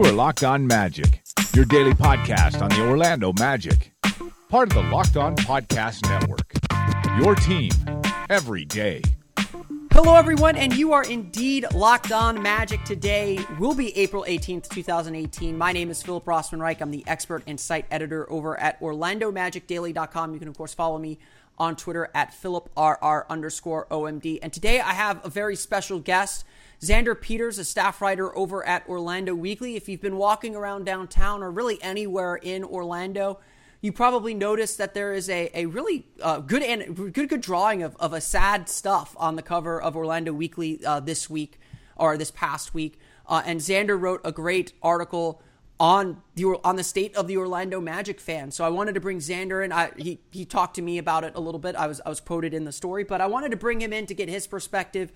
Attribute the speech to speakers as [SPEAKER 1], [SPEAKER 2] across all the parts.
[SPEAKER 1] You are Locked On Magic, your daily podcast on the Orlando Magic, part of the Locked On Podcast Network. Your team every day.
[SPEAKER 2] Hello, everyone, and you are indeed locked on Magic. Today will be April 18th, 2018. My name is Philip Rossman Reich. I'm the expert and site editor over at OrlandoMagicDaily.com. You can, of course, follow me on Twitter at PhilipRR underscore OMD. And today I have a very special guest. Xander Peters, a staff writer over at Orlando Weekly. If you've been walking around downtown or really anywhere in Orlando, you probably noticed that there is a, a really uh, good and good good drawing of, of a sad stuff on the cover of Orlando Weekly uh, this week or this past week. Uh, and Xander wrote a great article on the on the state of the Orlando Magic fan. So I wanted to bring Xander in. I, he he talked to me about it a little bit. I was I was quoted in the story, but I wanted to bring him in to get his perspective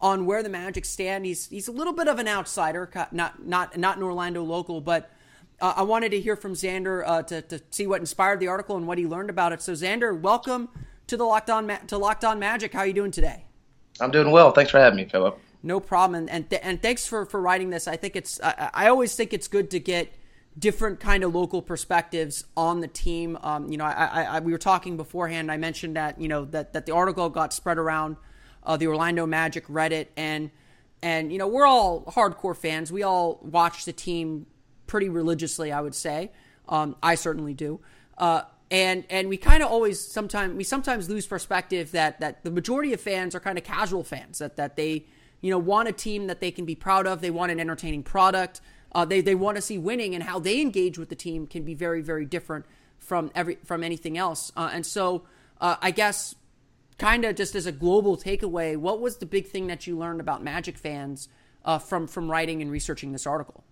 [SPEAKER 2] on where the Magic stand. He's he's a little bit of an outsider, not not not an Orlando local, but uh, I wanted to hear from Xander uh, to to see what inspired the article and what he learned about it. So Xander, welcome to the Locked On Ma- to Locked On Magic. How are you doing today?
[SPEAKER 3] I'm doing well. Thanks for having me, Philip.
[SPEAKER 2] No problem, and and, th- and thanks for for writing this. I think it's I, I always think it's good to get different kind of local perspectives on the team. Um, you know, I, I, I, we were talking beforehand. I mentioned that you know that that the article got spread around uh, the Orlando Magic Reddit, and and you know we're all hardcore fans. We all watch the team pretty religiously, I would say. Um, I certainly do. Uh, and and we kind of always sometimes we sometimes lose perspective that that the majority of fans are kind of casual fans that that they you know want a team that they can be proud of. They want an entertaining product. Uh, they they want to see winning, and how they engage with the team can be very very different from every from anything else. Uh, and so uh, I guess kind of just as a global takeaway, what was the big thing that you learned about Magic fans uh, from from writing and researching this article?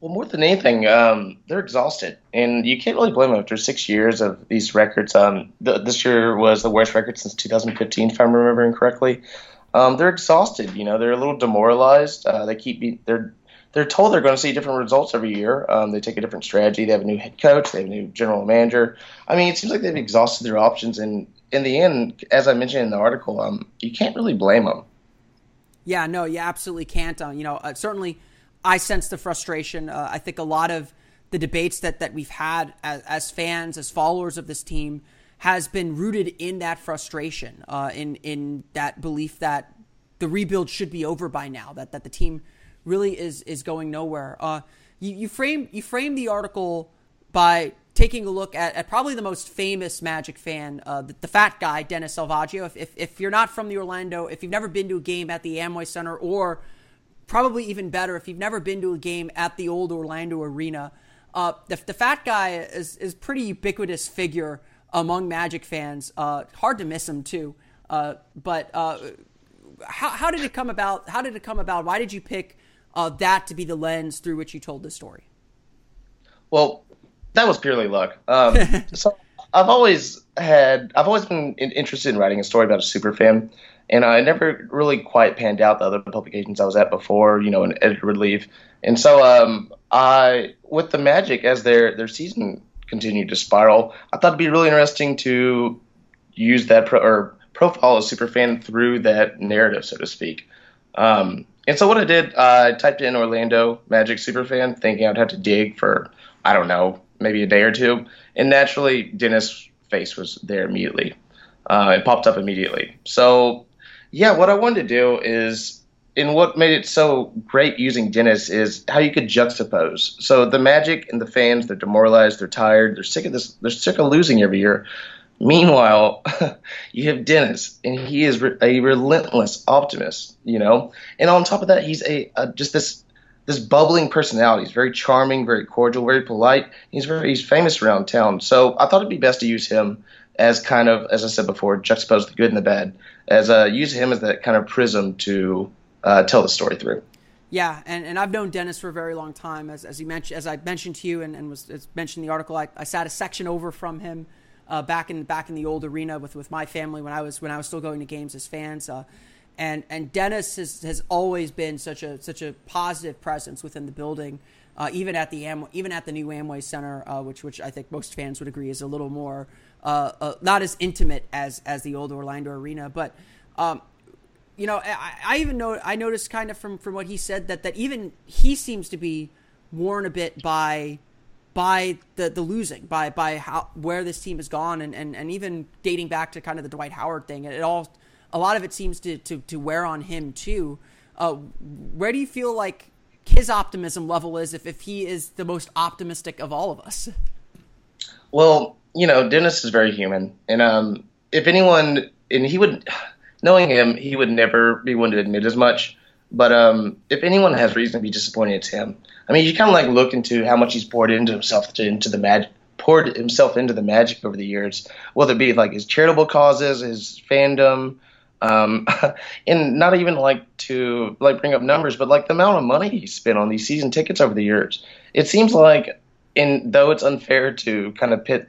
[SPEAKER 3] Well, more than anything, um, they're exhausted, and you can't really blame them after six years of these records. Um, the, this year was the worst record since 2015, if I'm remembering correctly. Um, they're exhausted. You know, they're a little demoralized. Uh, they keep be, they're they're told they're going to see different results every year. Um, they take a different strategy. They have a new head coach. They have a new general manager. I mean, it seems like they've exhausted their options, and in the end, as I mentioned in the article, um, you can't really blame them.
[SPEAKER 2] Yeah, no, you absolutely can't. Uh, you know, uh, certainly, I sense the frustration. Uh, I think a lot of the debates that that we've had as, as, fans, as followers of this team, has been rooted in that frustration, uh, in in that belief that the rebuild should be over by now. That that the team really is is going nowhere. Uh, you, you frame you frame the article by taking a look at, at probably the most famous Magic fan, uh, the, the, fat guy, Dennis Salvaggio. If, if, if, you're not from the Orlando, if you've never been to a game at the Amway Center, or probably even better, if you've never been to a game at the old Orlando Arena, uh, the, the, fat guy is is pretty ubiquitous figure among Magic fans. Uh, hard to miss him too. Uh, but uh, how, how did it come about? How did it come about? Why did you pick uh, that to be the lens through which you told the story?
[SPEAKER 3] Well, that was purely luck. Um, so I've always had, I've always been interested in writing a story about a super fan, and I never really quite panned out the other publications I was at before. You know, an editor would leave, and so um, I, with the Magic as their their season continued to spiral, I thought it'd be really interesting to use that pro, or profile a super fan through that narrative, so to speak. Um, and so what I did, I typed in Orlando Magic superfan, thinking I'd have to dig for I don't know maybe a day or two, and naturally Dennis' face was there immediately. Uh, it popped up immediately. So, yeah, what I wanted to do is, and what made it so great using Dennis is how you could juxtapose. So the Magic and the fans, they're demoralized, they're tired, they're sick of this, they're sick of losing every year. Meanwhile, you have Dennis, and he is a relentless optimist, you know. And on top of that, he's a, a just this this bubbling personality. He's very charming, very cordial, very polite. He's very he's famous around town. So I thought it'd be best to use him as kind of, as I said before, juxtapose the good and the bad, as uh, use him as that kind of prism to uh, tell the story through.
[SPEAKER 2] Yeah, and, and I've known Dennis for a very long time. As, as you mentioned, as I mentioned to you, and, and was mentioned in the article, I, I sat a section over from him uh, back in back in the old arena with, with my family when I was when I was still going to games as fans. Uh, and and Dennis has, has always been such a such a positive presence within the building, uh, even at the Am- even at the new Amway Center, uh, which which I think most fans would agree is a little more uh, uh not as intimate as as the old Orlando Arena, but. Um, you know, I, I even know I noticed kind of from, from what he said that, that even he seems to be worn a bit by by the the losing, by by how where this team has gone, and and, and even dating back to kind of the Dwight Howard thing. It all a lot of it seems to to, to wear on him too. Uh, where do you feel like his optimism level is if, if he is the most optimistic of all of us?
[SPEAKER 3] Well, you know, Dennis is very human, and um, if anyone, and he would, knowing him, he would never be one to admit as much. But um, if anyone has reason to be disappointed, it's him. I mean, you kind of like look into how much he's poured into himself to, into the magic, poured himself into the magic over the years, whether it be like his charitable causes, his fandom, um, and not even like to like bring up numbers, but like the amount of money he spent on these season tickets over the years. It seems like, and though it's unfair to kind of pit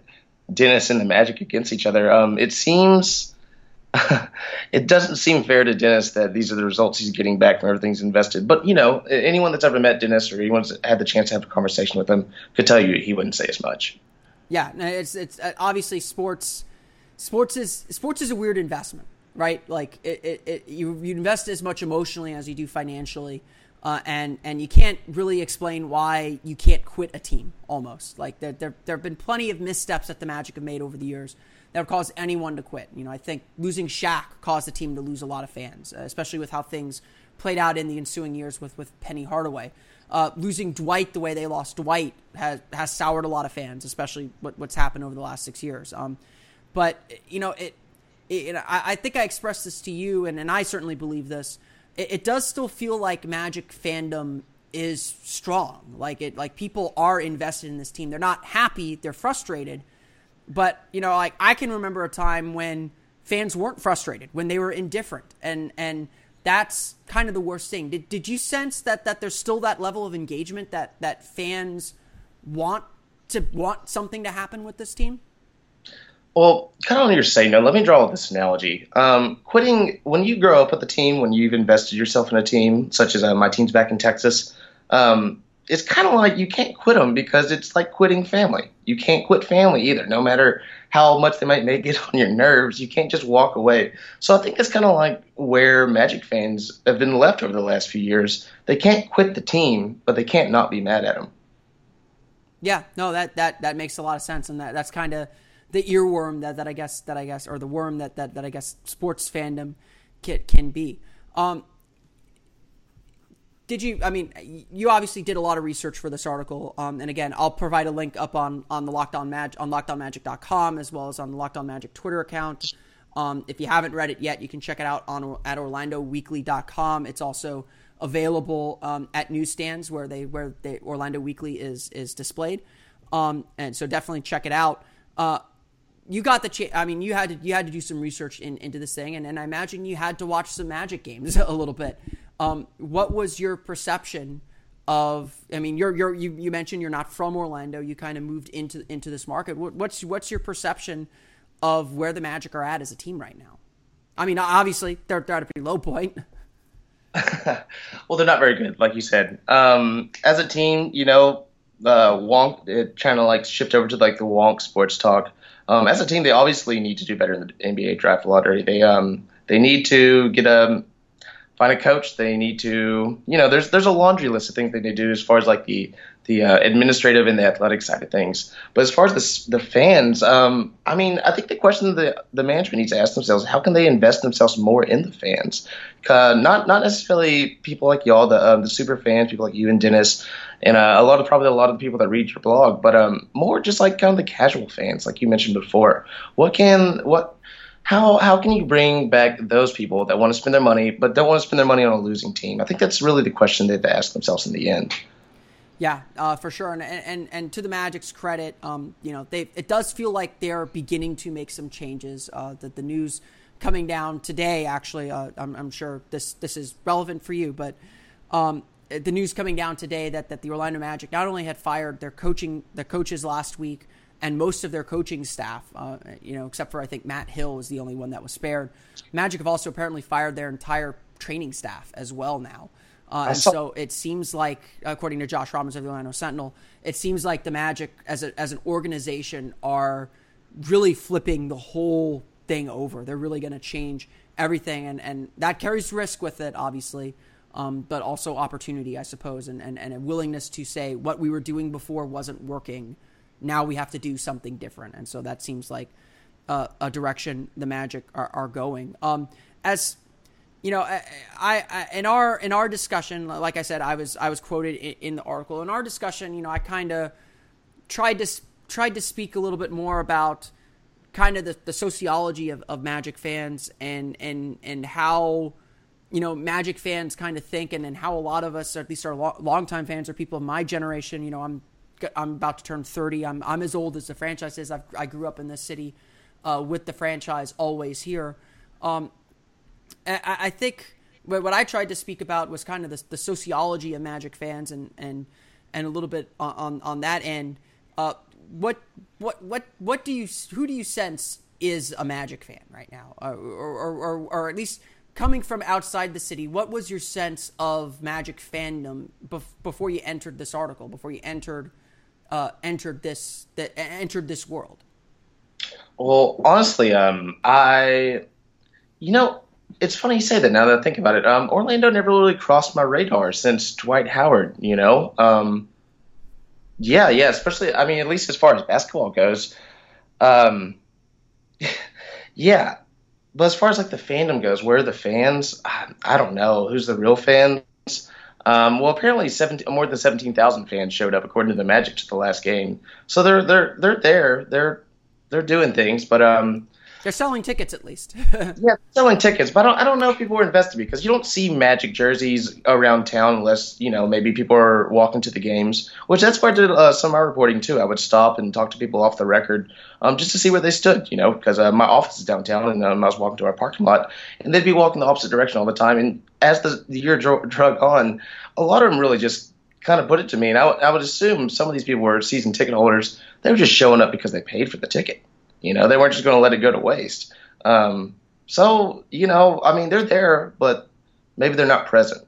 [SPEAKER 3] Dennis and the Magic against each other, um, it seems it doesn't seem fair to Dennis that these are the results he's getting back from everything's invested. But you know, anyone that's ever met Dennis or anyone's had the chance to have a conversation with him could tell you he wouldn't say as much.
[SPEAKER 2] Yeah, it's it's uh, obviously sports. Sports is sports is a weird investment, right? Like it, it, it you you invest as much emotionally as you do financially. Uh, and and you can't really explain why you can't quit a team. Almost like there, there there have been plenty of missteps that the Magic have made over the years that would cause anyone to quit. You know, I think losing Shaq caused the team to lose a lot of fans, uh, especially with how things played out in the ensuing years with with Penny Hardaway. Uh, losing Dwight the way they lost Dwight has has soured a lot of fans, especially what, what's happened over the last six years. Um, but you know, it, it I, I, think I expressed this to you, and, and I certainly believe this. It, it does still feel like Magic fandom is strong. Like it, like people are invested in this team. They're not happy. They're frustrated but you know, like I can remember a time when fans weren't frustrated, when they were indifferent, and and that's kind of the worst thing. Did did you sense that that there's still that level of engagement that that fans want to want something to happen with this team?
[SPEAKER 3] Well, kind of on your say no, let me draw this analogy. Um, quitting when you grow up with a team, when you've invested yourself in a team, such as uh, my team's back in Texas. Um, it's kind of like you can't quit them because it's like quitting family. You can't quit family either, no matter how much they might make it on your nerves. You can't just walk away. So I think that's kind of like where Magic fans have been left over the last few years. They can't quit the team, but they can't not be mad at them.
[SPEAKER 2] Yeah, no, that that that makes a lot of sense, and that that's kind of the earworm that, that I guess that I guess or the worm that that, that I guess sports fandom can, can be. Um, did you i mean you obviously did a lot of research for this article um, and again i'll provide a link up on on the locked on mag on lockedonmagic.com as well as on the locked on magic twitter account. Um, if you haven't read it yet you can check it out on at orlandoweekly.com it's also available um, at newsstands where they where the orlando weekly is is displayed. Um, and so definitely check it out. Uh, you got the chance. I mean, you had to you had to do some research in, into this thing, and, and I imagine you had to watch some Magic games a little bit. Um, what was your perception of? I mean, you're you're you, you mentioned you're not from Orlando. You kind of moved into into this market. What, what's what's your perception of where the Magic are at as a team right now? I mean, obviously they're they're at a pretty low point.
[SPEAKER 3] well, they're not very good, like you said. Um, as a team, you know, uh, Wonk trying to like shift over to like the Wonk sports talk. Um, as a team, they obviously need to do better in the NBA draft lottery. They um they need to get a find a coach. They need to, you know, there's there's a laundry list of things they need to do as far as like the the uh, administrative and the athletic side of things. But as far as the the fans, um, I mean, I think the question the the management needs to ask themselves: How can they invest themselves more in the fans? Uh, not not necessarily people like y'all, the um, the super fans, people like you and Dennis, and uh, a lot of probably a lot of the people that read your blog, but um, more just like kind of the casual fans, like you mentioned before. What can what how how can you bring back those people that want to spend their money but don't want to spend their money on a losing team? I think that's really the question they have to ask themselves in the end.
[SPEAKER 2] Yeah, uh, for sure. And, and and to the Magic's credit, um, you know, they it does feel like they're beginning to make some changes. Uh, that the news coming down today, actually, uh, I'm, I'm, sure this this is relevant for you, but um, the news coming down today that that the Orlando Magic not only had fired their coaching their coaches last week, and most of their coaching staff, uh, you know, except for I think Matt Hill was the only one that was spared. Magic have also apparently fired their entire training staff as well now. Uh, and saw- so it seems like, according to Josh Robbins of the Orlando Sentinel, it seems like the Magic as a, as an organization are really flipping the whole thing over. They're really going to change everything, and and that carries risk with it, obviously. um, but also opportunity, I suppose, and, and, and a willingness to say what we were doing before wasn't working. Now we have to do something different. And so that seems like uh, a direction the Magic are, are going. Um, as you know, I, I, in our in our discussion, like I said, I was I was quoted in, in the article. In our discussion, you know, I kind of tried to tried to speak a little bit more about kind of the, the sociology of, of Magic fans and and and how you know Magic fans kind of think, and, and how a lot of us, at least our lo- longtime fans, or people of my generation. You know, I'm I'm about to turn 30. I'm I'm as old as the franchise is. I've, i grew up in this city uh, with the franchise always here. Um, I, I, think what I tried to speak about was kind of the, the, sociology of Magic fans and and and a little bit on on that end. Uh, what what what what do you who do you sense is a Magic fan right now, uh, or, or, or or at least coming from outside the city? What was your sense of Magic fandom bef- before you entered this article? Before you entered uh, entered this that entered this world?
[SPEAKER 3] Well, honestly, um, I, you know, it's funny you say that now that I think about it. Um, Orlando never really crossed my radar since Dwight Howard. You know, um, yeah, yeah, especially I mean, at least as far as basketball goes, um, yeah. But as far as like the fandom goes, where are the fans? I, I don't know who's the real fans. Um, well, apparently, 17, more than seventeen thousand fans showed up according to the Magic to the last game. So they're they're they're there. They're they're doing things, but um,
[SPEAKER 2] they're selling tickets at least.
[SPEAKER 3] yeah, selling tickets, but I don't, I don't know if people are invested because you don't see Magic jerseys around town unless you know maybe people are walking to the games. Which that's where I did uh, some of my reporting too. I would stop and talk to people off the record, um, just to see where they stood. You know, because uh, my office is downtown and um, I was walking to our parking lot, and they'd be walking the opposite direction all the time. And as the, the year drug on, a lot of them really just kind of put it to me, and I, w- I would assume some of these people were season ticket holders. They were just showing up because they paid for the ticket. You know, they weren't just going to let it go to waste. Um, so, you know, I mean, they're there, but maybe they're not present.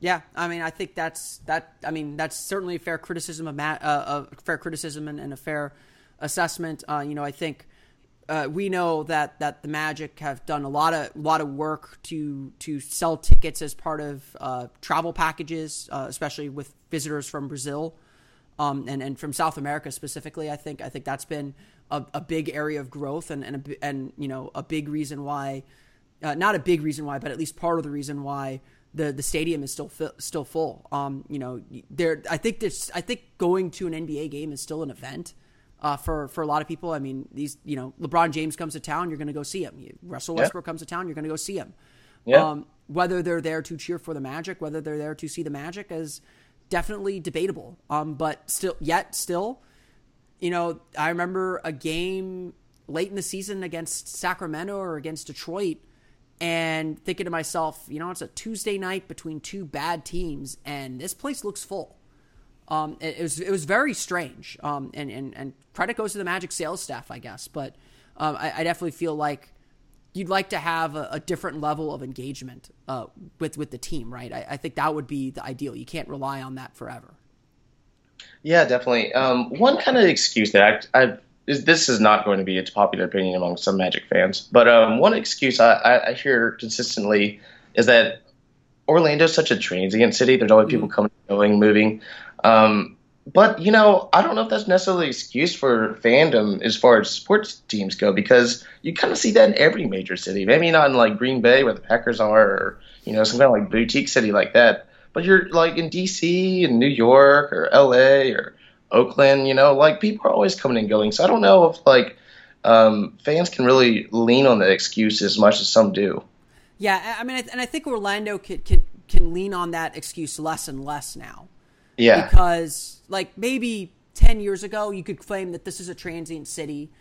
[SPEAKER 2] Yeah, I mean, I think that's that. I mean, that's certainly a fair criticism of Matt, uh, a fair criticism and, and a fair assessment. Uh, you know, I think uh, we know that that the Magic have done a lot of a lot of work to to sell tickets as part of uh, travel packages, uh, especially with visitors from Brazil um, and and from South America specifically. I think I think that's been a, a big area of growth and and a, and you know a big reason why, uh, not a big reason why, but at least part of the reason why the the stadium is still fi- still full. Um, you know, there I think this I think going to an NBA game is still an event. Uh, for for a lot of people, I mean, these you know, LeBron James comes to town, you're going to go see him. Russell Westbrook yeah. comes to town, you're going to go see him. Yeah. Um, whether they're there to cheer for the Magic, whether they're there to see the Magic, is definitely debatable. Um, but still, yet still, you know, I remember a game late in the season against Sacramento or against Detroit and thinking to myself, you know, it's a Tuesday night between two bad teams and this place looks full. Um, it, it, was it was very strange. Um, and, and, and credit goes to the Magic sales staff, I guess. But um, I, I, definitely feel like you'd like to have a, a different level of engagement uh, with with the team, right? I, I, think that would be the ideal. You can't rely on that forever.
[SPEAKER 3] Yeah, definitely. Um, one kind of excuse that I, I is, this is not going to be a popular opinion among some Magic fans, but um, one excuse I, I, hear consistently is that Orlando's such a transient city. There's always people mm. coming, going, moving. Um, but you know, I don't know if that's necessarily an excuse for fandom as far as sports teams go, because you kind of see that in every major city. Maybe not in like Green Bay where the Packers are, or you know, some kind of like boutique city like that. But you're like in D.C. and New York or L.A. or Oakland. You know, like people are always coming and going. So I don't know if like um, fans can really lean on the excuse as much as some do.
[SPEAKER 2] Yeah, I mean, and I think Orlando can can, can lean on that excuse less and less now.
[SPEAKER 3] Yeah.
[SPEAKER 2] Because like maybe 10 years ago you could claim that this is a transient city.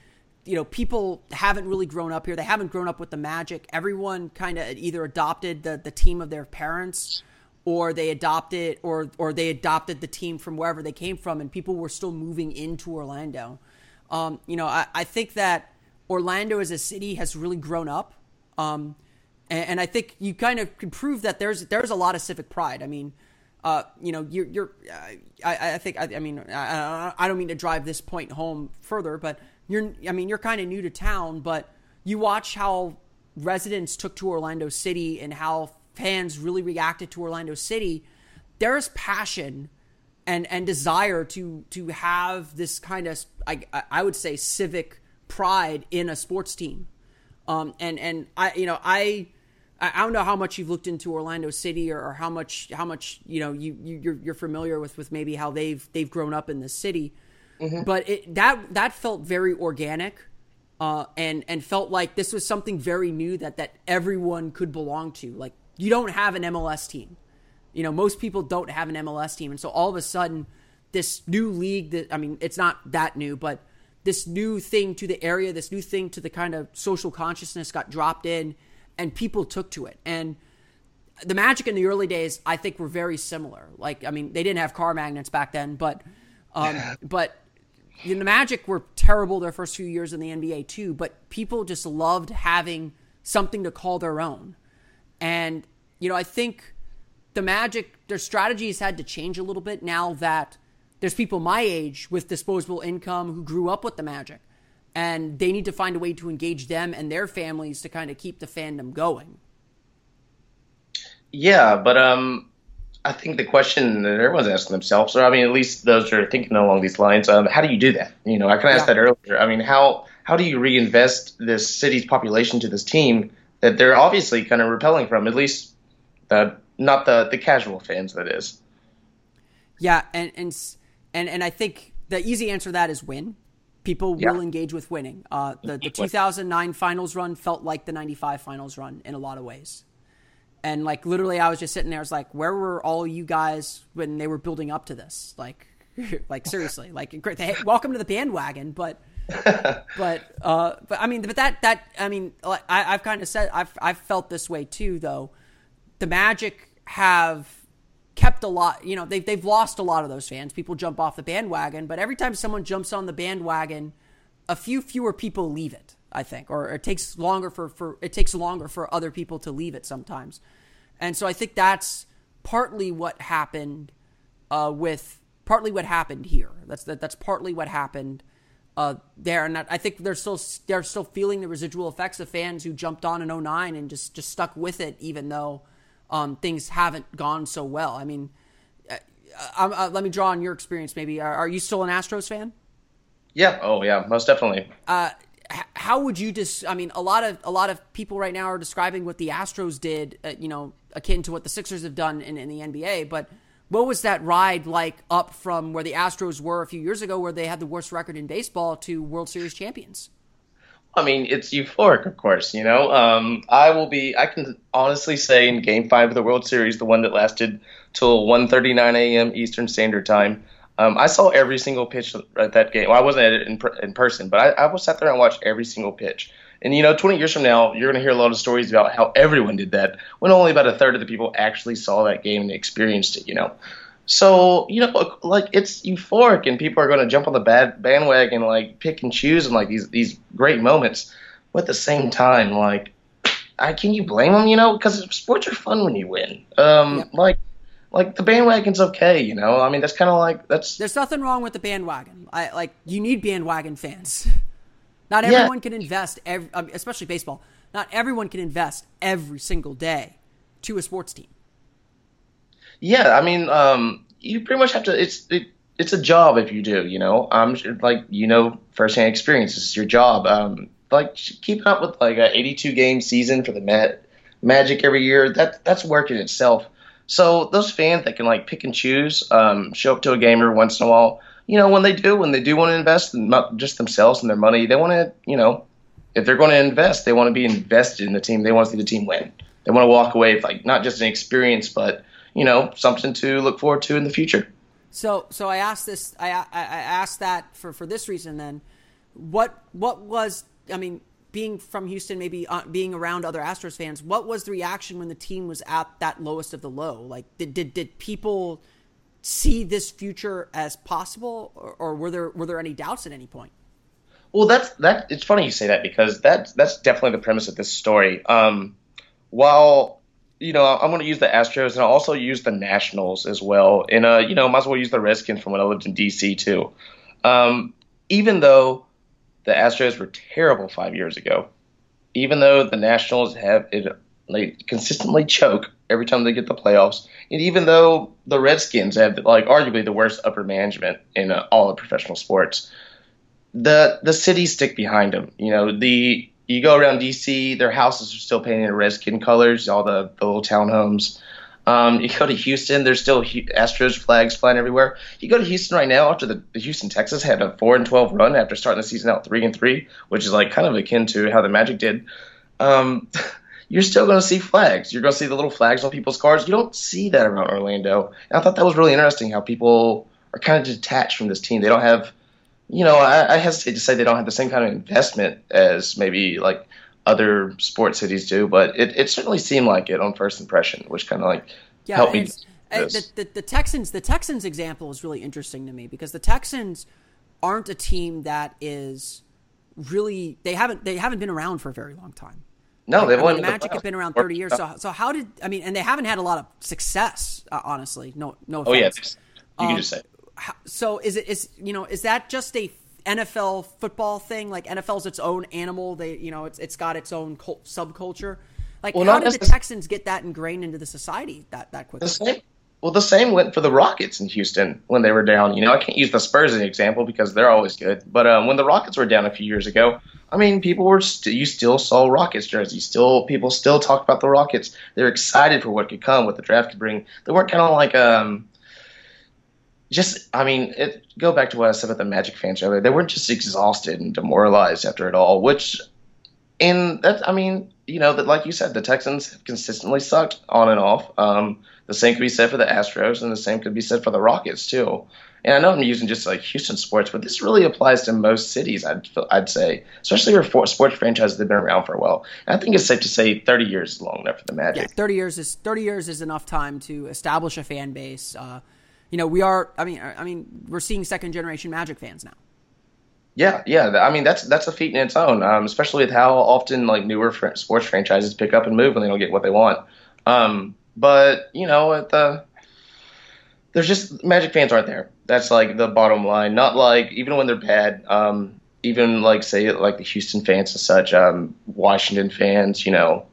[SPEAKER 2] You know, people haven't really grown up here. They haven't grown up with the magic. Everyone kind of either adopted the the team of their parents or they adopted or or they adopted the team from wherever they came from and people were still moving into Orlando. Um, you know, I, I think that Orlando as a city has really grown up. Um, and, and I think you kind of can prove that there's there's a lot of civic pride. I mean, uh, you know, you're, you're I, I think, I, I mean, I, I don't mean to drive this point home further, but you're, I mean, you're kind of new to town, but you watch how residents took to Orlando City and how fans really reacted to Orlando City, there's passion and and desire to to have this kind of I I would say civic pride in a sports team. Um, and and I you know I I don't know how much you've looked into Orlando City or, or how much how much you know you, you you're, you're familiar with with maybe how they've they've grown up in this city, mm-hmm. but it, that that felt very organic, uh, and and felt like this was something very new that that everyone could belong to. Like you don't have an MLS team, you know most people don't have an MLS team, and so all of a sudden this new league that I mean it's not that new, but this new thing to the area, this new thing to the kind of social consciousness got dropped in and people took to it. And the Magic in the early days, I think, were very similar. Like, I mean, they didn't have car magnets back then, but um, but the Magic were terrible their first few years in the NBA too. But people just loved having something to call their own, and you know, I think the Magic their strategies had to change a little bit now that there's people my age with disposable income who grew up with the Magic and they need to find a way to engage them and their families to kind of keep the fandom going.
[SPEAKER 3] Yeah, but um, I think the question that everyone's asking themselves, or I mean, at least those that are thinking along these lines, um, how do you do that? You know, I kind of asked that earlier. I mean, how how do you reinvest this city's population to this team that they're obviously kind of repelling from, at least the not the the casual fans, that is.
[SPEAKER 2] Yeah, and and and and I think the easy answer to that is win. People yeah. will engage with winning. Uh, the, the 2009 finals run felt like the 95 finals run in a lot of ways. And like literally, I was just sitting there. I was like, "Where were all you guys when they were building up to this?" Like, like seriously, like great. Welcome to the bandwagon, but but uh, but I mean, but that that I mean, I, I've kind of said I've I've felt this way too. Though the Magic have kept a lot, you know, they've, they've lost a lot of those fans. People jump off the bandwagon, but every time someone jumps on the bandwagon, a few fewer people leave it, I think, or it takes longer for, for it takes longer for other people to leave it sometimes. And so I think that's partly what happened uh, with partly what happened here. That's that, that's partly what happened uh, there, and I think they're still they're still feeling the residual effects of fans who jumped on in 09 and just just stuck with it, even though um, things haven't gone so well. I mean, uh, uh, uh, let me draw on your experience. Maybe are, are, you still an Astros fan?
[SPEAKER 3] Yeah. Oh, yeah. Most definitely.
[SPEAKER 2] Uh, how would you just? I mean, a lot of a lot of people right now are describing what the Astros did. Uh, you know, akin to what the Sixers have done in, in the NBA. But what was that ride like up from where the Astros were a few years ago, where they had the worst record in baseball, to World Series champions?
[SPEAKER 3] I mean, it's euphoric, of course. You know, um, I will be. I can honestly say in Game Five of the World Series, the one that lasted till 1:39 a.m. Eastern Standard Time, um, I saw every single pitch at that game. Well, I wasn't at it in, in person, but I, I was sat there and watched every single pitch. And you know, 20 years from now, you're going to hear a lot of stories about how everyone did that, when only about a third of the people actually saw that game and experienced it. You know, so you know, like it's euphoric, and people are going to jump on the bad bandwagon, like pick and choose, and like these these great moments. But at the same time, like, I can you blame them? You know, because sports are fun when you win. Um, yep. like, like the bandwagon's okay. You know, I mean, that's kind of like that's.
[SPEAKER 2] There's nothing wrong with the bandwagon. I like you need bandwagon fans. Not everyone yeah. can invest, every, um, especially baseball. Not everyone can invest every single day to a sports team.
[SPEAKER 3] Yeah, I mean, um, you pretty much have to. It's it, it's a job if you do. You know, um, like you know, firsthand experience. This is your job. Um, like keeping up with like a 82 game season for the Met, Magic every year. That that's work in itself. So those fans that can like pick and choose, um, show up to a game every once in a while. You know, when they do, when they do want to invest, not just themselves and their money, they want to, you know, if they're going to invest, they want to be invested in the team. They want to see the team win. They want to walk away with like not just an experience, but you know something to look forward to in the future.
[SPEAKER 2] So, so I asked this. I, I, asked that for for this reason. Then, what what was I mean, being from Houston, maybe uh, being around other Astros fans, what was the reaction when the team was at that lowest of the low? Like, did did, did people see this future as possible, or, or were there were there any doubts at any point?
[SPEAKER 3] Well, that's that. It's funny you say that because that's that's definitely the premise of this story. Um, while you know, I'm going to use the Astros and I'll also use the Nationals as well. And, uh, you know, might as well use the Redskins from when I lived in D.C. too. Um, even though the Astros were terrible five years ago, even though the Nationals have it, consistently choke every time they get the playoffs. And even though the Redskins have like arguably the worst upper management in uh, all of professional sports, the the cities stick behind them. You know, the you go around DC, their houses are still painted in Redskin colors, all the, the little townhomes. Um, you go to Houston, there's still Astros flags flying everywhere. You go to Houston right now after the, the Houston Texans had a four and twelve run after starting the season out three and three, which is like kind of akin to how the Magic did. Um, you're still going to see flags. You're going to see the little flags on people's cars. You don't see that around Orlando. And I thought that was really interesting how people are kind of detached from this team. They don't have you know, I, I, hesitate to say they don't have the same kind of investment as maybe like other sports cities do, but it, it certainly seemed like it on first impression, which kind of like yeah, helped me.
[SPEAKER 2] The, the, the Texans, the Texans example is really interesting to me because the Texans aren't a team that is really they haven't they haven't been around for a very long time.
[SPEAKER 3] No, they've
[SPEAKER 2] I mean, the Magic have been around thirty years. So so how did I mean? And they haven't had a lot of success, uh, honestly. No, no. Offense. Oh
[SPEAKER 3] yeah, you can um, just say
[SPEAKER 2] so is it is you know is that just a NFL football thing? Like NFL's its own animal. They you know it's it's got its own cult, subculture. Like well, how did the Texans get that ingrained into the society that that quickly?
[SPEAKER 3] The same, well, the same went for the Rockets in Houston when they were down. You know, I can't use the Spurs as an example because they're always good. But um, when the Rockets were down a few years ago, I mean, people were st- you still saw Rockets jerseys. Still, people still talk about the Rockets. They're excited for what could come, what the draft could bring. They weren't kind of like um, just I mean, it, go back to what I said about the Magic fans earlier. They weren't just exhausted and demoralized after it all, which in that I mean, you know, that like you said, the Texans have consistently sucked on and off. Um, the same could be said for the Astros, and the same could be said for the Rockets too. And I know I'm using just like Houston sports, but this really applies to most cities. I'd I'd say, especially for sports franchises that have been around for a while. And I think it's safe to say 30 years is long enough for the Magic.
[SPEAKER 2] Yeah, 30 years is 30 years is enough time to establish a fan base. Uh, you know, we are. I mean, I mean, we're seeing second generation Magic fans now.
[SPEAKER 3] Yeah, yeah. I mean, that's that's a feat in its own, um, especially with how often like newer fr- sports franchises pick up and move when they don't get what they want. Um, but you know, at the there's just Magic fans aren't there. That's like the bottom line. Not like even when they're bad. Um, even like say like the Houston fans and such, um, Washington fans, you know,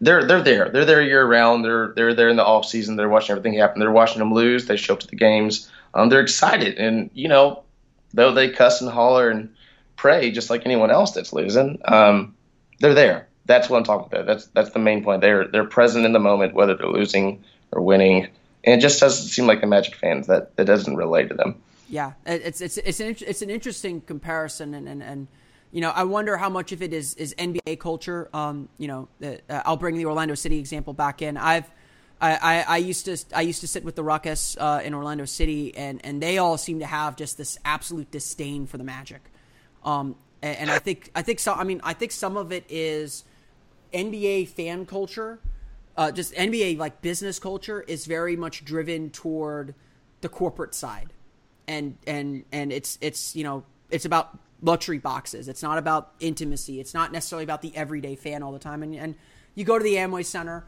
[SPEAKER 3] they're they're there. They're there year round. They're they're there in the off season. They're watching everything happen. They're watching them lose. They show up to the games. Um, they're excited, and you know, though they cuss and holler and pray just like anyone else that's losing, um, they're there. That's what I'm talking about. That's that's the main point. They're they're present in the moment, whether they're losing or winning. And it just doesn't seem like the Magic fans that it doesn't relate to them.
[SPEAKER 2] Yeah, it's it's it's an it's an interesting comparison, and and and you know, I wonder how much of it is is NBA culture. Um, you know, uh, I'll bring the Orlando City example back in. I've I, I, used to I used to sit with the Ruckus uh, in Orlando City, and, and they all seem to have just this absolute disdain for the Magic. Um, and, and I think I think so. I mean, I think some of it is NBA fan culture, uh, just NBA like business culture is very much driven toward the corporate side, and and and it's it's you know it's about luxury boxes. It's not about intimacy. It's not necessarily about the everyday fan all the time. And, and you go to the Amway Center,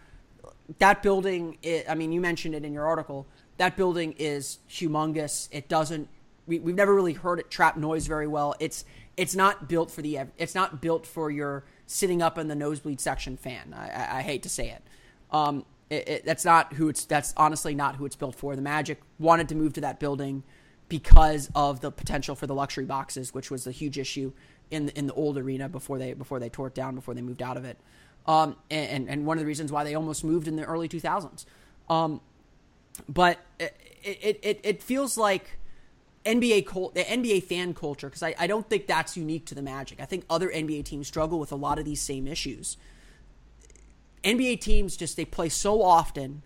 [SPEAKER 2] that building, it, I mean, you mentioned it in your article. That building is humongous. It doesn't, we, we've never really heard it trap noise very well. It's, it's not built for the, it's not built for your sitting up in the nosebleed section fan. I, I, I hate to say it. Um, it, it, that's not who it's, that's honestly not who it's built for. The Magic wanted to move to that building because of the potential for the luxury boxes, which was a huge issue in the, in the old arena before they before they tore it down before they moved out of it. Um, and and one of the reasons why they almost moved in the early 2000s. Um, but it, it, it, it feels like NBA cult, the NBA fan culture, because I, I don't think that's unique to the Magic. I think other NBA teams struggle with a lot of these same issues. NBA teams just they play so often.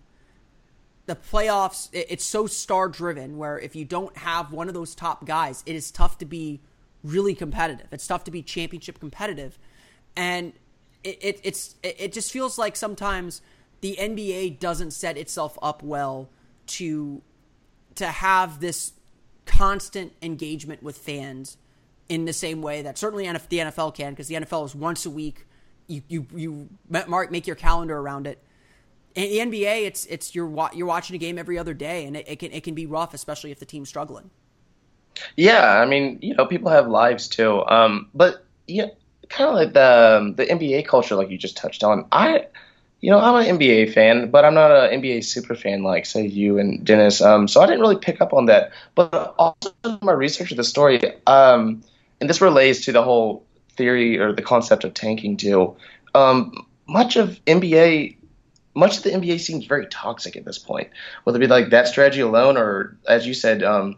[SPEAKER 2] The playoffs it's so star driven where if you don't have one of those top guys it is tough to be really competitive. It's tough to be championship competitive. And it, it it's it just feels like sometimes the NBA doesn't set itself up well to to have this constant engagement with fans in the same way that certainly the NFL can because the NFL is once a week you you you mark make your calendar around it in the NBA, it's it's you're you're watching a game every other day, and it, it, can it can be rough, especially if the team's struggling.
[SPEAKER 3] Yeah, I mean, you know, people have lives too. Um, but yeah, kind of like the um, the NBA culture, like you just touched on. I you know, I'm an NBA fan, but I'm not an NBA super fan like, say, you and Dennis. Um, so I didn't really pick up on that. But also my research of the story, um, and this relates to the whole theory or the concept of tanking too. Um, much of NBA, much of the NBA seems very toxic at this point. Whether it be like that strategy alone, or as you said, um,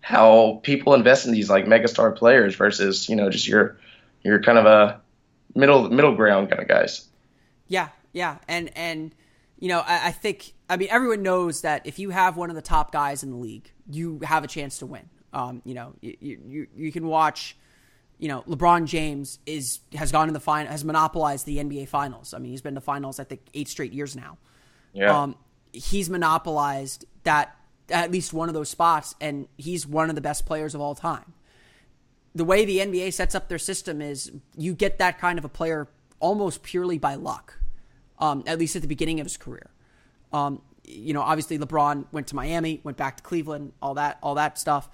[SPEAKER 3] how people invest in these like megastar players versus you know just your your kind of a middle middle ground kind of guys.
[SPEAKER 2] Yeah, yeah, and and you know I, I think I mean everyone knows that if you have one of the top guys in the league, you have a chance to win. Um, you know, you, you you can watch. You know, LeBron James is has gone in the final, has monopolized the NBA Finals. I mean, he's been to finals I think eight straight years now.
[SPEAKER 3] Yeah.
[SPEAKER 2] Um, he's monopolized that at least one of those spots, and he's one of the best players of all time. The way the NBA sets up their system is you get that kind of a player almost purely by luck um, at least at the beginning of his career. Um, you know, obviously LeBron went to Miami, went back to Cleveland, all that, all that stuff.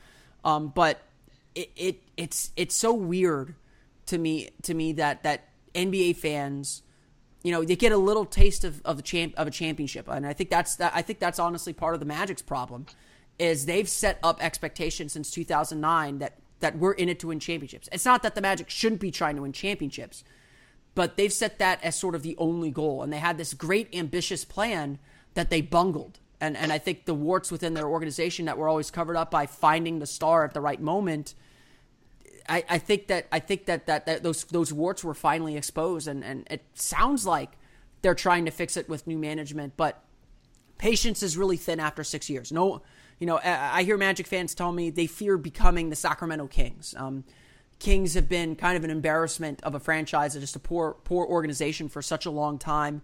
[SPEAKER 2] Um, but it, it, it's, it's so weird to me, to me that, that NBA fans, you know, they get a little taste of, of the champ, of a championship. And I think that's, that, I think that's honestly part of the Magic's problem is they've set up expectations since 2009 that, that we're in it to win championships. It's not that the Magic shouldn't be trying to win championships but they've set that as sort of the only goal. And they had this great ambitious plan that they bungled. And, and I think the warts within their organization that were always covered up by finding the star at the right moment. I, I think that I think that, that, that those those warts were finally exposed and, and it sounds like they're trying to fix it with new management, but patience is really thin after six years. No, you know, I, hear Magic fans tell me they fear becoming the Sacramento Kings. Um, Kings have been kind of an embarrassment of a franchise, just a poor poor organization for such a long time.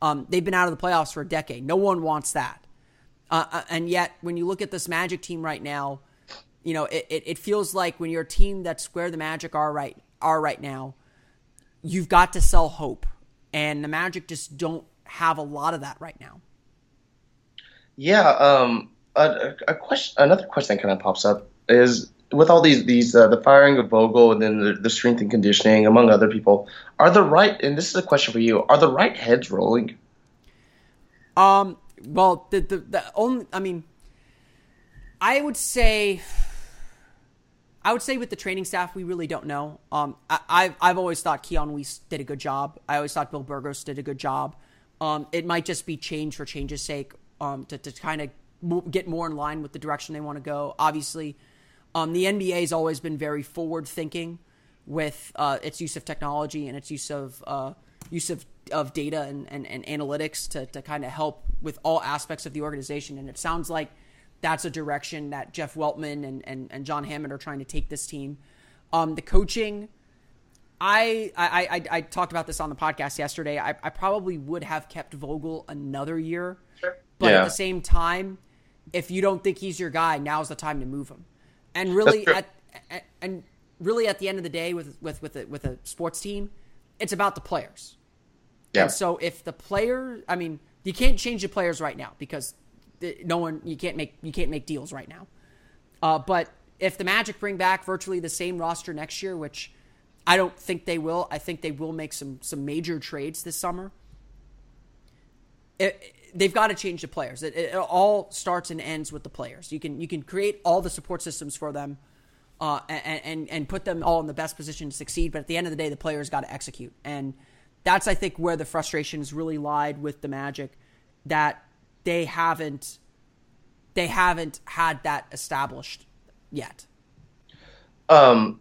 [SPEAKER 2] Um, they've been out of the playoffs for a decade. No one wants that. Uh, uh, and yet, when you look at this Magic team right now, you know it, it, it, feels like when you're a team that's where the Magic are right are right now, you've got to sell hope, and the Magic just don't have a lot of that right now.
[SPEAKER 3] Yeah, um, a, a question, another question that kind of pops up is with all these these uh, the firing of Vogel and then the, the, strength and conditioning among other people, are the right and this is a question for you: Are the right heads rolling?
[SPEAKER 2] Um. Well, the the, the only I mean, I would say. I would say with the training staff, we really don't know. Um, I, have I've always thought Keon Weise did a good job. I always thought Bill Burgos did a good job. Um, it might just be change for change's sake, um, to, to kind of get more in line with the direction they want to go. Obviously, um, the NBA has always been very forward thinking with uh, its use of technology and its use of uh, use of, of data and, and, and analytics to, to kind of help with all aspects of the organization. And it sounds like that's a direction that Jeff Weltman and, and, and John Hammond are trying to take this team. Um, the coaching, I, I, I, I, talked about this on the podcast yesterday. I, I probably would have kept Vogel another year. But yeah. at the same time, if you don't think he's your guy, now's the time to move him. And really, at, at, and really at the end of the day, with with with a, with a sports team, it's about the players. Yeah. And so if the player, I mean, you can't change the players right now because no one you can't make you can't make deals right now. Uh, but if the Magic bring back virtually the same roster next year, which I don't think they will, I think they will make some some major trades this summer. It, they've got to change the players. It, it, all starts and ends with the players. You can you can create all the support systems for them, uh, and, and and put them all in the best position to succeed. But at the end of the day, the players got to execute, and that's I think where the frustrations really lied with the Magic, that they haven't they haven't had that established yet.
[SPEAKER 3] Um,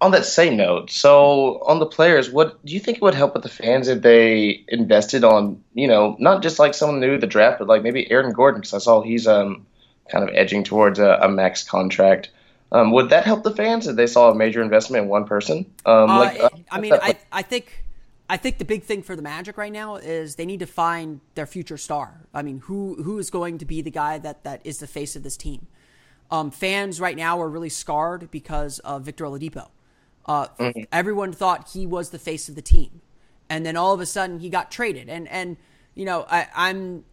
[SPEAKER 3] on that same note, so on the players, what do you think it would help with the fans if they invested on, you know, not just like someone new the draft, but like maybe Aaron Gordon, because I saw he's um kind of edging towards a, a max contract. Um, would that help the fans if they saw a major investment in one person? Um,
[SPEAKER 2] uh, like, uh, I mean, I, I think I think the big thing for the Magic right now is they need to find their future star. I mean, who who is going to be the guy that that is the face of this team? Um, fans right now are really scarred because of Victor Oladipo. Uh, mm-hmm. Everyone thought he was the face of the team, and then all of a sudden he got traded. And and you know I, I'm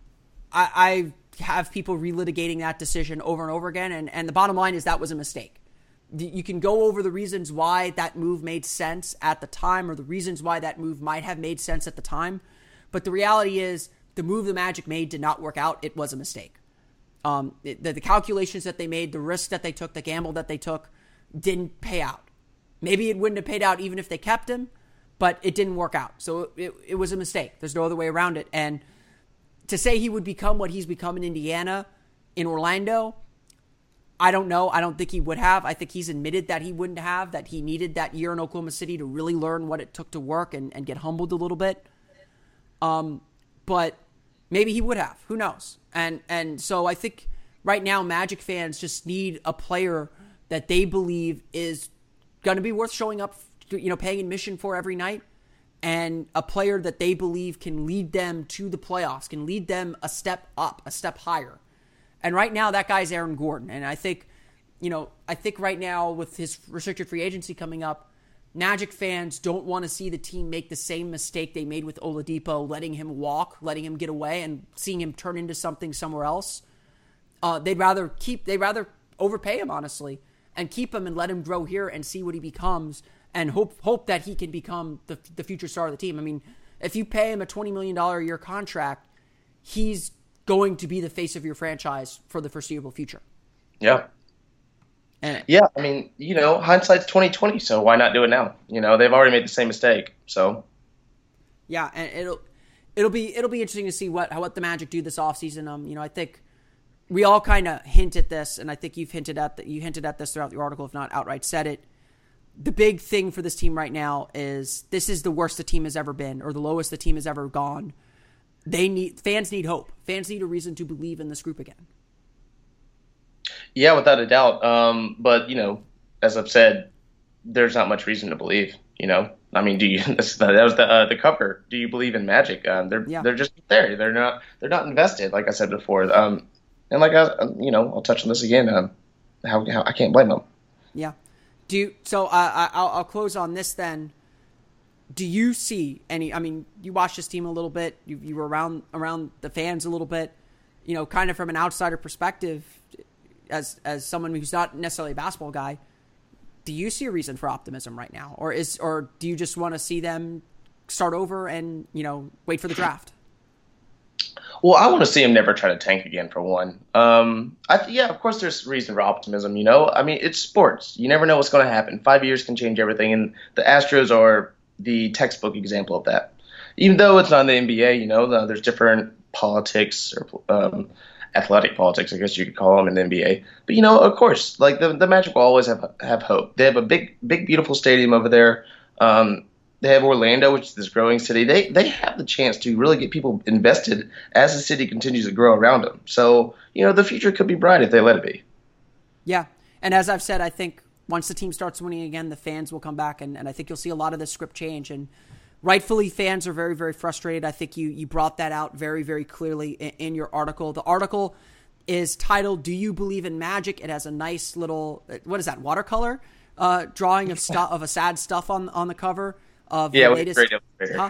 [SPEAKER 2] I, I have people relitigating that decision over and over again. And and the bottom line is that was a mistake. you can go over the reasons why that move made sense at the time or the reasons why that move might have made sense at the time. But the reality is, the move the Magic made did not work out. It was a mistake. Um, it, the, the calculations that they made, the risk that they took, the gamble that they took didn't pay out. Maybe it wouldn't have paid out even if they kept him, but it didn't work out. So it, it was a mistake. There's no other way around it. And to say he would become what he's become in Indiana, in Orlando, I don't know. I don't think he would have. I think he's admitted that he wouldn't have, that he needed that year in Oklahoma City to really learn what it took to work and, and get humbled a little bit. Um, but maybe he would have. Who knows? And and so I think right now Magic fans just need a player that they believe is going to be worth showing up, you know, paying admission for every night, and a player that they believe can lead them to the playoffs, can lead them a step up, a step higher. And right now, that guy's Aaron Gordon. And I think, you know, I think right now with his restricted free agency coming up, Magic fans don't want to see the team make the same mistake they made with Oladipo, letting him walk, letting him get away, and seeing him turn into something somewhere else. Uh, they'd rather keep, they'd rather overpay him, honestly, and keep him and let him grow here and see what he becomes, and hope hope that he can become the the future star of the team. I mean, if you pay him a twenty million dollar a year contract, he's going to be the face of your franchise for the foreseeable future.
[SPEAKER 3] Yeah. And yeah, I mean, you know, hindsight's twenty twenty, so why not do it now? You know, they've already made the same mistake, so.
[SPEAKER 2] Yeah, and it'll it'll be it'll be interesting to see what what the Magic do this offseason. Um, you know, I think we all kind of hint at this, and I think you've hinted at that. You hinted at this throughout the article, if not outright said it. The big thing for this team right now is this is the worst the team has ever been, or the lowest the team has ever gone. They need fans need hope. Fans need a reason to believe in this group again.
[SPEAKER 3] Yeah, without a doubt. Um, but you know, as I've said, there's not much reason to believe. You know, I mean, do you? that was the uh, the cover. Do you believe in magic? Um, they're yeah. they're just there. They're not they're not invested. Like I said before. Um, and like I, you know, I'll touch on this again. Um, how, how I can't blame them.
[SPEAKER 2] Yeah. Do you, so. Uh, I'll I'll close on this then. Do you see any? I mean, you watched this team a little bit. You you were around around the fans a little bit. You know, kind of from an outsider perspective as as someone who's not necessarily a basketball guy, do you see a reason for optimism right now, or is or do you just want to see them start over and you know wait for the draft?
[SPEAKER 3] Well, I want to see him never try to tank again. For one, um, I, yeah, of course, there's reason for optimism. You know, I mean, it's sports. You never know what's going to happen. Five years can change everything, and the Astros are the textbook example of that. Even though it's not the NBA, you know, there's different politics or um, athletic politics, I guess you could call them in the NBA. But you know, of course, like the the Magic will always have have hope. They have a big, big, beautiful stadium over there. Um, they have Orlando, which is this growing city. They they have the chance to really get people invested as the city continues to grow around them. So you know, the future could be bright if they let it be.
[SPEAKER 2] Yeah, and as I've said, I think once the team starts winning again, the fans will come back, and, and I think you'll see a lot of this script change and rightfully fans are very very frustrated i think you you brought that out very very clearly in, in, your article the article is titled do you believe in magic it has a nice little what is that watercolor uh, drawing of stuff of a sad stuff on on the cover of
[SPEAKER 3] yeah
[SPEAKER 2] the
[SPEAKER 3] latest great illustrator. Huh?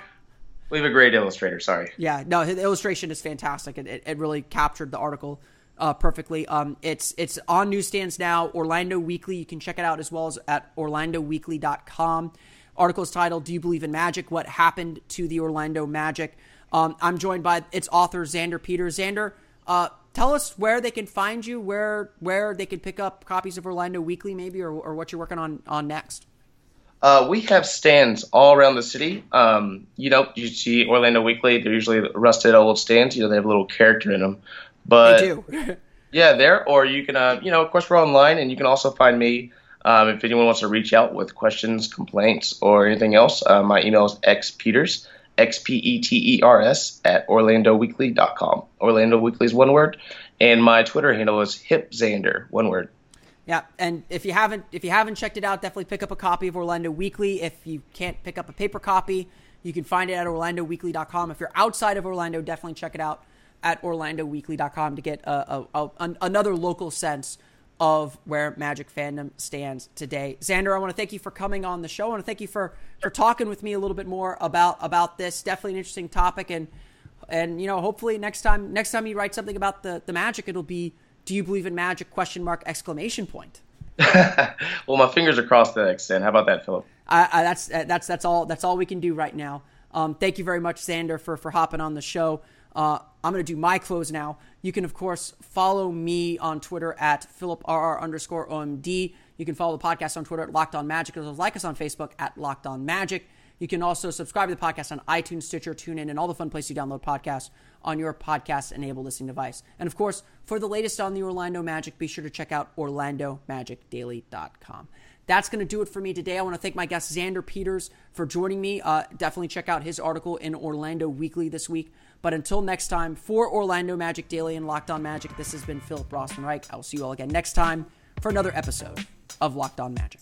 [SPEAKER 3] we have a great illustrator sorry
[SPEAKER 2] yeah no the illustration is fantastic it, it, it really captured the article uh, perfectly. Um, it's it's on newsstands now. Orlando Weekly. You can check it out as well as at orlandoweekly.com. Article is titled "Do You Believe in Magic? What Happened to the Orlando Magic?" Um, I'm joined by its author Xander Peters. Xander, uh, tell us where they can find you, where where they can pick up copies of Orlando Weekly, maybe, or, or what you're working on on next.
[SPEAKER 3] Uh, we have stands all around the city. Um, you know, you see Orlando Weekly; they're usually rusted old stands. You know, they have a little character in them. But
[SPEAKER 2] they do.
[SPEAKER 3] yeah, there. Or you can, uh, you know, of course, we're online, and you can also find me um, if anyone wants to reach out with questions, complaints, or anything else, uh, my email is xpeters, X-P-E-T-E-R-S, at orlandoweekly.com. Orlando Weekly is one word, and my Twitter handle is hipxander, one word.
[SPEAKER 2] Yeah, and if you haven't if you haven't checked it out, definitely pick up a copy of Orlando Weekly. If you can't pick up a paper copy, you can find it at orlandoweekly.com. If you're outside of Orlando, definitely check it out at orlandoweekly.com to get a, a, a, another local sense of where Magic fandom stands today. Xander, I want to thank you for coming on the show. I want to thank you for for talking with me a little bit more about about this. Definitely an interesting topic, and and you know, hopefully next time next time you write something about the the Magic, it'll be Do you believe in Magic? Question mark exclamation point.
[SPEAKER 3] well, my fingers are crossed to that extent. How about that, Philip?
[SPEAKER 2] I, I, that's that's that's all that's all we can do right now. Um, thank you very much, Xander, for for hopping on the show. Uh, I'm going to do my close now. You can, of course, follow me on Twitter at PhilipRR underscore OMD. You can follow the podcast on Twitter at Locked On Magic, as well as like us on Facebook at Locked On Magic. You can also subscribe to the podcast on iTunes, Stitcher, TuneIn, and all the fun places you download podcasts on your podcast enabled listening device. And of course, for the latest on the Orlando Magic, be sure to check out OrlandoMagicDaily.com. That's going to do it for me today. I want to thank my guest, Xander Peters, for joining me. Uh, definitely check out his article in Orlando Weekly this week. But until next time, for Orlando Magic Daily and Locked On Magic, this has been Philip Rossman Reich. I will see you all again next time for another episode of Locked On Magic.